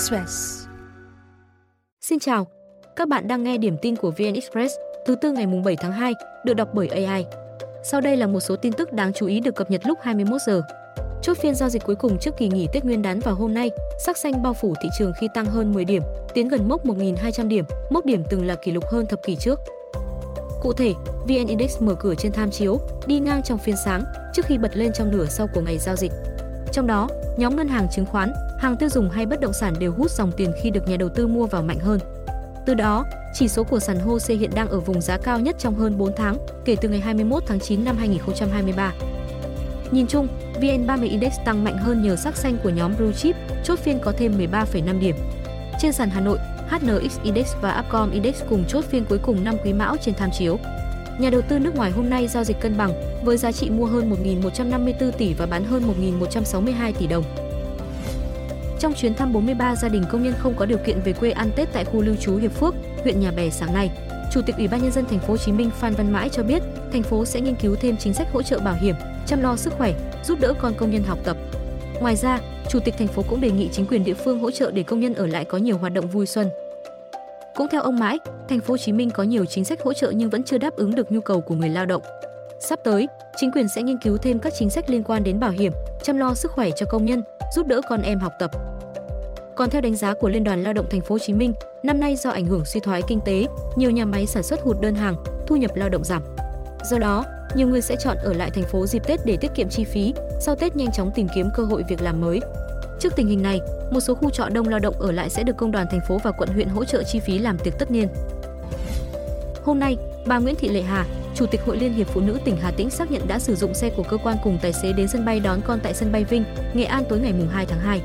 Express. Xin chào, các bạn đang nghe điểm tin của VN Express thứ tư ngày 7 tháng 2, được đọc bởi AI. Sau đây là một số tin tức đáng chú ý được cập nhật lúc 21 giờ. Chốt phiên giao dịch cuối cùng trước kỳ nghỉ Tết Nguyên đán vào hôm nay, sắc xanh bao phủ thị trường khi tăng hơn 10 điểm, tiến gần mốc 1.200 điểm, mốc điểm từng là kỷ lục hơn thập kỷ trước. Cụ thể, VN Index mở cửa trên tham chiếu, đi ngang trong phiên sáng trước khi bật lên trong nửa sau của ngày giao dịch. Trong đó, nhóm ngân hàng chứng khoán, hàng tiêu dùng hay bất động sản đều hút dòng tiền khi được nhà đầu tư mua vào mạnh hơn. Từ đó, chỉ số của sàn HOSE hiện đang ở vùng giá cao nhất trong hơn 4 tháng, kể từ ngày 21 tháng 9 năm 2023. Nhìn chung, VN30 Index tăng mạnh hơn nhờ sắc xanh của nhóm Blue Chip, chốt phiên có thêm 13,5 điểm. Trên sàn Hà Nội, HNX Index và Upcom Index cùng chốt phiên cuối cùng năm quý mão trên tham chiếu. Nhà đầu tư nước ngoài hôm nay giao dịch cân bằng với giá trị mua hơn 1.154 tỷ và bán hơn 1.162 tỷ đồng. Trong chuyến thăm 43 gia đình công nhân không có điều kiện về quê ăn Tết tại khu lưu trú Hiệp Phước, huyện Nhà Bè sáng nay, Chủ tịch Ủy ban nhân dân thành phố Hồ Chí Minh Phan Văn Mãi cho biết, thành phố sẽ nghiên cứu thêm chính sách hỗ trợ bảo hiểm, chăm lo sức khỏe, giúp đỡ con công nhân học tập. Ngoài ra, Chủ tịch thành phố cũng đề nghị chính quyền địa phương hỗ trợ để công nhân ở lại có nhiều hoạt động vui xuân. Cũng theo ông Mãi, thành phố Hồ Chí Minh có nhiều chính sách hỗ trợ nhưng vẫn chưa đáp ứng được nhu cầu của người lao động. Sắp tới, chính quyền sẽ nghiên cứu thêm các chính sách liên quan đến bảo hiểm, chăm lo sức khỏe cho công nhân, giúp đỡ con em học tập. Còn theo đánh giá của Liên đoàn Lao động Thành phố Hồ Chí Minh, năm nay do ảnh hưởng suy thoái kinh tế, nhiều nhà máy sản xuất hụt đơn hàng, thu nhập lao động giảm. Do đó, nhiều người sẽ chọn ở lại thành phố dịp Tết để tiết kiệm chi phí, sau Tết nhanh chóng tìm kiếm cơ hội việc làm mới. Trước tình hình này, một số khu trọ đông lao động ở lại sẽ được công đoàn thành phố và quận huyện hỗ trợ chi phí làm tiệc tất niên. Hôm nay, bà Nguyễn Thị Lệ Hà, Chủ tịch Hội Liên hiệp Phụ nữ tỉnh Hà Tĩnh xác nhận đã sử dụng xe của cơ quan cùng tài xế đến sân bay đón con tại sân bay Vinh, Nghệ An tối ngày 2 tháng 2.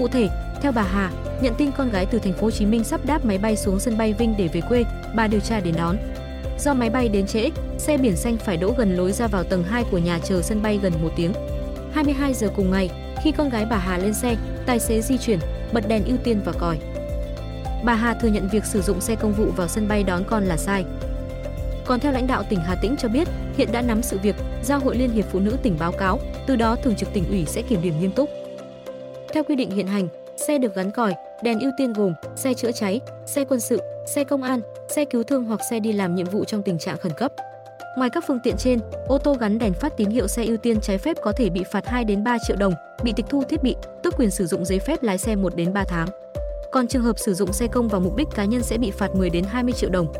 Cụ thể, theo bà Hà, nhận tin con gái từ thành phố Hồ Chí Minh sắp đáp máy bay xuống sân bay Vinh để về quê, bà điều tra đến đón. Do máy bay đến trễ, xe biển xanh phải đỗ gần lối ra vào tầng 2 của nhà chờ sân bay gần 1 tiếng. 22 giờ cùng ngày, khi con gái bà Hà lên xe, tài xế di chuyển, bật đèn ưu tiên và còi. Bà Hà thừa nhận việc sử dụng xe công vụ vào sân bay đón con là sai. Còn theo lãnh đạo tỉnh Hà Tĩnh cho biết, hiện đã nắm sự việc, giao Hội Liên hiệp Phụ nữ tỉnh báo cáo, từ đó thường trực tỉnh ủy sẽ kiểm điểm nghiêm túc. Theo quy định hiện hành, xe được gắn còi, đèn ưu tiên gồm xe chữa cháy, xe quân sự, xe công an, xe cứu thương hoặc xe đi làm nhiệm vụ trong tình trạng khẩn cấp. Ngoài các phương tiện trên, ô tô gắn đèn phát tín hiệu xe ưu tiên trái phép có thể bị phạt 2 đến 3 triệu đồng, bị tịch thu thiết bị, tước quyền sử dụng giấy phép lái xe 1 đến 3 tháng. Còn trường hợp sử dụng xe công vào mục đích cá nhân sẽ bị phạt 10 đến 20 triệu đồng.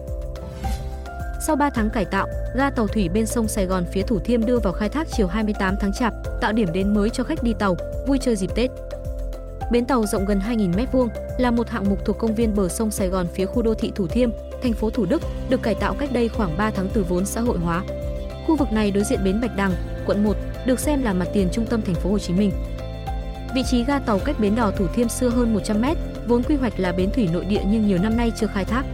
Sau 3 tháng cải tạo, ga tàu thủy bên sông Sài Gòn phía Thủ Thiêm đưa vào khai thác chiều 28 tháng Chạp, tạo điểm đến mới cho khách đi tàu, vui chơi dịp Tết. Bến tàu rộng gần 2.000 m2 là một hạng mục thuộc công viên bờ sông Sài Gòn phía khu đô thị Thủ Thiêm, thành phố Thủ Đức, được cải tạo cách đây khoảng 3 tháng từ vốn xã hội hóa. Khu vực này đối diện bến Bạch Đằng, quận 1, được xem là mặt tiền trung tâm thành phố Hồ Chí Minh. Vị trí ga tàu cách bến đò Thủ Thiêm xưa hơn 100 m, vốn quy hoạch là bến thủy nội địa nhưng nhiều năm nay chưa khai thác.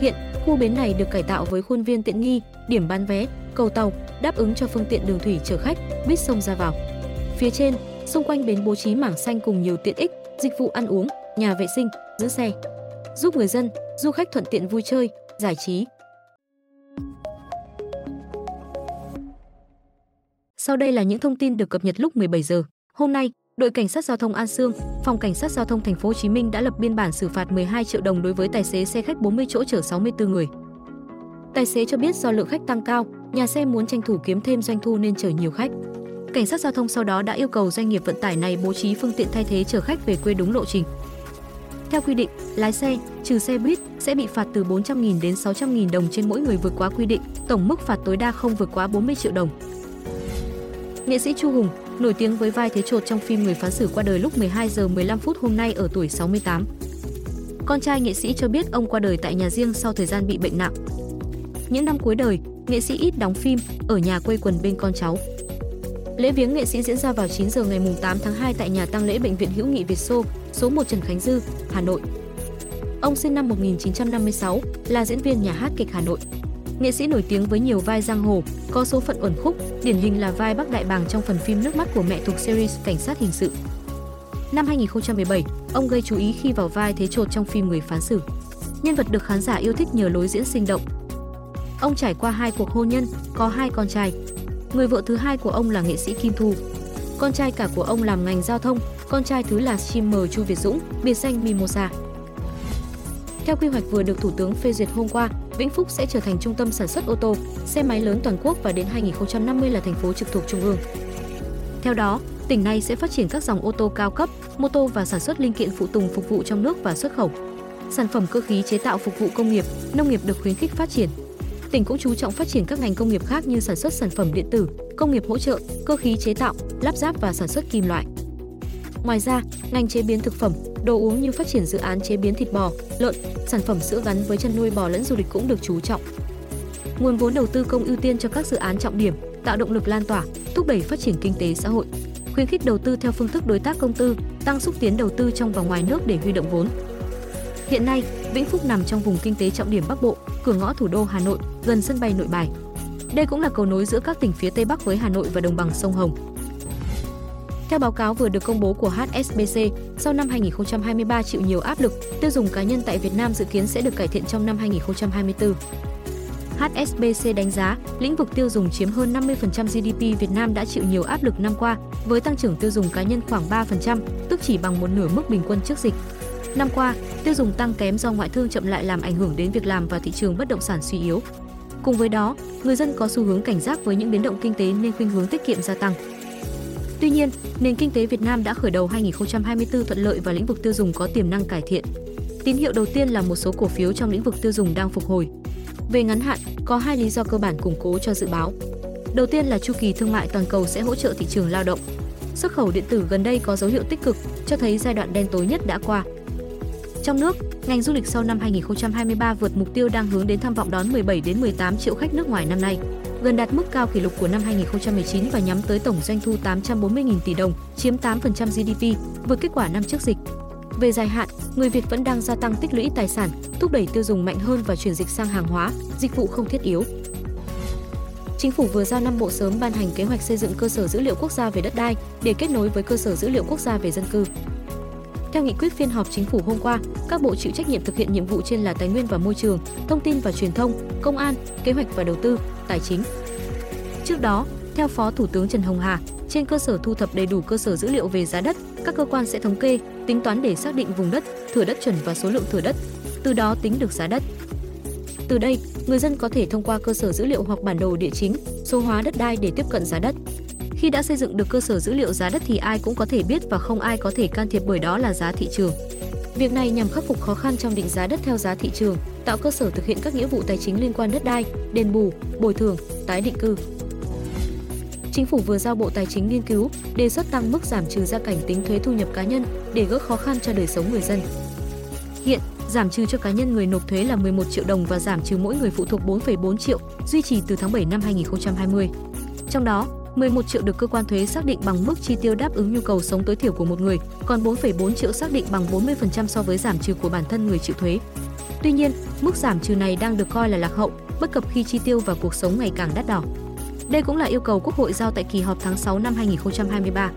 Hiện, khu bến này được cải tạo với khuôn viên tiện nghi, điểm bán vé, cầu tàu, đáp ứng cho phương tiện đường thủy chở khách, buýt sông ra vào. Phía trên, xung quanh bến bố trí mảng xanh cùng nhiều tiện ích, dịch vụ ăn uống, nhà vệ sinh, giữ xe, giúp người dân, du khách thuận tiện vui chơi, giải trí. Sau đây là những thông tin được cập nhật lúc 17 giờ. Hôm nay, đội cảnh sát giao thông An Sương, phòng cảnh sát giao thông thành phố Hồ Chí Minh đã lập biên bản xử phạt 12 triệu đồng đối với tài xế xe khách 40 chỗ chở 64 người. Tài xế cho biết do lượng khách tăng cao, nhà xe muốn tranh thủ kiếm thêm doanh thu nên chở nhiều khách. Cảnh sát giao thông sau đó đã yêu cầu doanh nghiệp vận tải này bố trí phương tiện thay thế chở khách về quê đúng lộ trình. Theo quy định, lái xe, trừ xe buýt, sẽ bị phạt từ 400.000 đến 600.000 đồng trên mỗi người vượt quá quy định, tổng mức phạt tối đa không vượt quá 40 triệu đồng. Nghệ sĩ Chu Hùng, nổi tiếng với vai thế trột trong phim Người phán xử qua đời lúc 12 giờ 15 phút hôm nay ở tuổi 68. Con trai nghệ sĩ cho biết ông qua đời tại nhà riêng sau thời gian bị bệnh nặng. Những năm cuối đời, nghệ sĩ ít đóng phim, ở nhà quây quần bên con cháu. Lễ viếng nghệ sĩ diễn ra vào 9 giờ ngày 8 tháng 2 tại nhà tang lễ bệnh viện Hữu nghị Việt Xô, số 1 Trần Khánh Dư, Hà Nội. Ông sinh năm 1956, là diễn viên nhà hát kịch Hà Nội. Nghệ sĩ nổi tiếng với nhiều vai giang hồ, có số phận uẩn khúc, điển hình là vai Bắc Đại Bàng trong phần phim Nước mắt của mẹ thuộc series Cảnh sát hình sự. Năm 2017, ông gây chú ý khi vào vai thế trột trong phim Người phán xử. Nhân vật được khán giả yêu thích nhờ lối diễn sinh động. Ông trải qua hai cuộc hôn nhân, có hai con trai. Người vợ thứ hai của ông là nghệ sĩ Kim Thu. con trai cả của ông làm ngành giao thông, con trai thứ là streamer Chu Việt Dũng, biệt danh Mimosa. Theo quy hoạch vừa được Thủ tướng phê duyệt hôm qua, Vĩnh Phúc sẽ trở thành trung tâm sản xuất ô tô, xe máy lớn toàn quốc và đến 2050 là thành phố trực thuộc trung ương. Theo đó, tỉnh này sẽ phát triển các dòng ô tô cao cấp, mô tô và sản xuất linh kiện phụ tùng phục vụ trong nước và xuất khẩu. Sản phẩm cơ khí chế tạo phục vụ công nghiệp, nông nghiệp được khuyến khích phát triển. Tỉnh cũng chú trọng phát triển các ngành công nghiệp khác như sản xuất sản phẩm điện tử, công nghiệp hỗ trợ, cơ khí chế tạo, lắp ráp và sản xuất kim loại. Ngoài ra, ngành chế biến thực phẩm, đồ uống như phát triển dự án chế biến thịt bò, lợn, sản phẩm sữa gắn với chăn nuôi bò lẫn du lịch cũng được chú trọng. Nguồn vốn đầu tư công ưu tiên cho các dự án trọng điểm, tạo động lực lan tỏa, thúc đẩy phát triển kinh tế xã hội, khuyến khích đầu tư theo phương thức đối tác công tư, tăng xúc tiến đầu tư trong và ngoài nước để huy động vốn. Hiện nay, Vĩnh Phúc nằm trong vùng kinh tế trọng điểm Bắc Bộ, cửa ngõ thủ đô Hà Nội, gần sân bay Nội Bài. Đây cũng là cầu nối giữa các tỉnh phía Tây Bắc với Hà Nội và đồng bằng sông Hồng. Theo báo cáo vừa được công bố của HSBC, sau năm 2023 chịu nhiều áp lực, tiêu dùng cá nhân tại Việt Nam dự kiến sẽ được cải thiện trong năm 2024. HSBC đánh giá, lĩnh vực tiêu dùng chiếm hơn 50% GDP Việt Nam đã chịu nhiều áp lực năm qua, với tăng trưởng tiêu dùng cá nhân khoảng 3%, tức chỉ bằng một nửa mức bình quân trước dịch. Năm qua, tiêu dùng tăng kém do ngoại thương chậm lại làm ảnh hưởng đến việc làm và thị trường bất động sản suy yếu. Cùng với đó, người dân có xu hướng cảnh giác với những biến động kinh tế nên khuynh hướng tiết kiệm gia tăng. Tuy nhiên, nền kinh tế Việt Nam đã khởi đầu 2024 thuận lợi và lĩnh vực tiêu dùng có tiềm năng cải thiện. Tín hiệu đầu tiên là một số cổ phiếu trong lĩnh vực tiêu dùng đang phục hồi. Về ngắn hạn, có hai lý do cơ bản củng cố cho dự báo. Đầu tiên là chu kỳ thương mại toàn cầu sẽ hỗ trợ thị trường lao động. Xuất khẩu điện tử gần đây có dấu hiệu tích cực, cho thấy giai đoạn đen tối nhất đã qua. Trong nước, ngành du lịch sau năm 2023 vượt mục tiêu đang hướng đến tham vọng đón 17 đến 18 triệu khách nước ngoài năm nay, gần đạt mức cao kỷ lục của năm 2019 và nhắm tới tổng doanh thu 840.000 tỷ đồng, chiếm 8% GDP, vượt kết quả năm trước dịch. Về dài hạn, người Việt vẫn đang gia tăng tích lũy tài sản, thúc đẩy tiêu dùng mạnh hơn và chuyển dịch sang hàng hóa, dịch vụ không thiết yếu. Chính phủ vừa giao năm bộ sớm ban hành kế hoạch xây dựng cơ sở dữ liệu quốc gia về đất đai để kết nối với cơ sở dữ liệu quốc gia về dân cư. Theo nghị quyết phiên họp chính phủ hôm qua, các bộ chịu trách nhiệm thực hiện nhiệm vụ trên là Tài nguyên và Môi trường, Thông tin và Truyền thông, Công an, Kế hoạch và Đầu tư, Tài chính. Trước đó, theo Phó Thủ tướng Trần Hồng Hà, trên cơ sở thu thập đầy đủ cơ sở dữ liệu về giá đất, các cơ quan sẽ thống kê, tính toán để xác định vùng đất, thửa đất chuẩn và số lượng thửa đất, từ đó tính được giá đất. Từ đây, người dân có thể thông qua cơ sở dữ liệu hoặc bản đồ địa chính, số hóa đất đai để tiếp cận giá đất. Khi đã xây dựng được cơ sở dữ liệu giá đất thì ai cũng có thể biết và không ai có thể can thiệp bởi đó là giá thị trường. Việc này nhằm khắc phục khó khăn trong định giá đất theo giá thị trường, tạo cơ sở thực hiện các nghĩa vụ tài chính liên quan đất đai, đền bù, bồi thường, tái định cư. Chính phủ vừa giao Bộ Tài chính nghiên cứu, đề xuất tăng mức giảm trừ gia cảnh tính thuế thu nhập cá nhân để gỡ khó khăn cho đời sống người dân. Hiện, giảm trừ cho cá nhân người nộp thuế là 11 triệu đồng và giảm trừ mỗi người phụ thuộc 4,4 triệu, duy trì từ tháng 7 năm 2020. Trong đó, 11 triệu được cơ quan thuế xác định bằng mức chi tiêu đáp ứng nhu cầu sống tối thiểu của một người, còn 4,4 triệu xác định bằng 40% so với giảm trừ của bản thân người chịu thuế. Tuy nhiên, mức giảm trừ này đang được coi là lạc hậu, bất cập khi chi tiêu và cuộc sống ngày càng đắt đỏ. Đây cũng là yêu cầu Quốc hội giao tại kỳ họp tháng 6 năm 2023.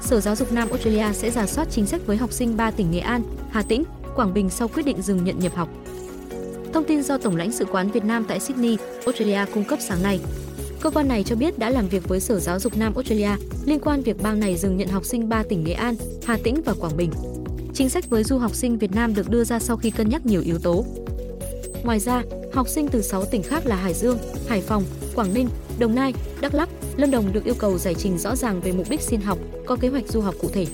Sở Giáo dục Nam Australia sẽ giả soát chính sách với học sinh 3 tỉnh Nghệ An, Hà Tĩnh, Quảng Bình sau quyết định dừng nhận nhập học. Thông tin do Tổng lãnh sự quán Việt Nam tại Sydney, Australia cung cấp sáng nay. Cơ quan này cho biết đã làm việc với Sở Giáo dục Nam Australia liên quan việc bang này dừng nhận học sinh 3 tỉnh Nghệ An, Hà Tĩnh và Quảng Bình. Chính sách với du học sinh Việt Nam được đưa ra sau khi cân nhắc nhiều yếu tố. Ngoài ra, học sinh từ 6 tỉnh khác là Hải Dương, Hải Phòng, Quảng Ninh, Đồng Nai, Đắk Lắk, Lâm Đồng được yêu cầu giải trình rõ ràng về mục đích xin học, có kế hoạch du học cụ thể.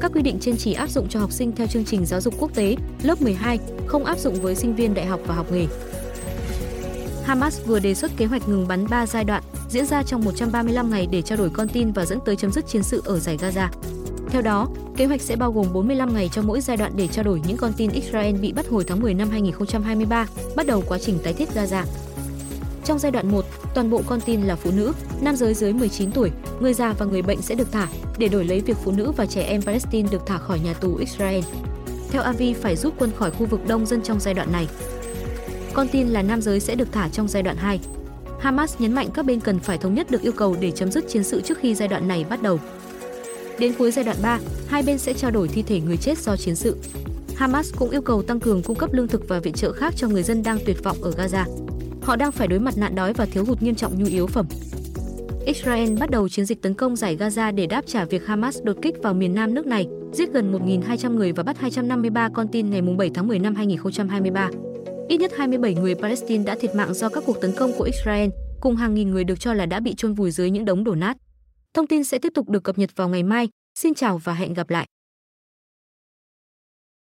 Các quy định trên chỉ áp dụng cho học sinh theo chương trình giáo dục quốc tế lớp 12, không áp dụng với sinh viên đại học và học nghề. Hamas vừa đề xuất kế hoạch ngừng bắn 3 giai đoạn diễn ra trong 135 ngày để trao đổi con tin và dẫn tới chấm dứt chiến sự ở giải Gaza. Theo đó, kế hoạch sẽ bao gồm 45 ngày cho mỗi giai đoạn để trao đổi những con tin Israel bị bắt hồi tháng 10 năm 2023, bắt đầu quá trình tái thiết Gaza. Trong giai đoạn 1, toàn bộ con tin là phụ nữ, nam giới dưới 19 tuổi, người già và người bệnh sẽ được thả để đổi lấy việc phụ nữ và trẻ em Palestine được thả khỏi nhà tù Israel. Theo Avi phải rút quân khỏi khu vực đông dân trong giai đoạn này. Con tin là nam giới sẽ được thả trong giai đoạn 2. Hamas nhấn mạnh các bên cần phải thống nhất được yêu cầu để chấm dứt chiến sự trước khi giai đoạn này bắt đầu. Đến cuối giai đoạn 3, hai bên sẽ trao đổi thi thể người chết do chiến sự. Hamas cũng yêu cầu tăng cường cung cấp lương thực và viện trợ khác cho người dân đang tuyệt vọng ở Gaza. Họ đang phải đối mặt nạn đói và thiếu hụt nghiêm trọng nhu yếu phẩm. Israel bắt đầu chiến dịch tấn công giải Gaza để đáp trả việc Hamas đột kích vào miền nam nước này, giết gần 1.200 người và bắt 253 con tin ngày 7 tháng 10 năm 2023. Ít nhất 27 người Palestine đã thiệt mạng do các cuộc tấn công của Israel, cùng hàng nghìn người được cho là đã bị chôn vùi dưới những đống đổ nát. Thông tin sẽ tiếp tục được cập nhật vào ngày mai. Xin chào và hẹn gặp lại.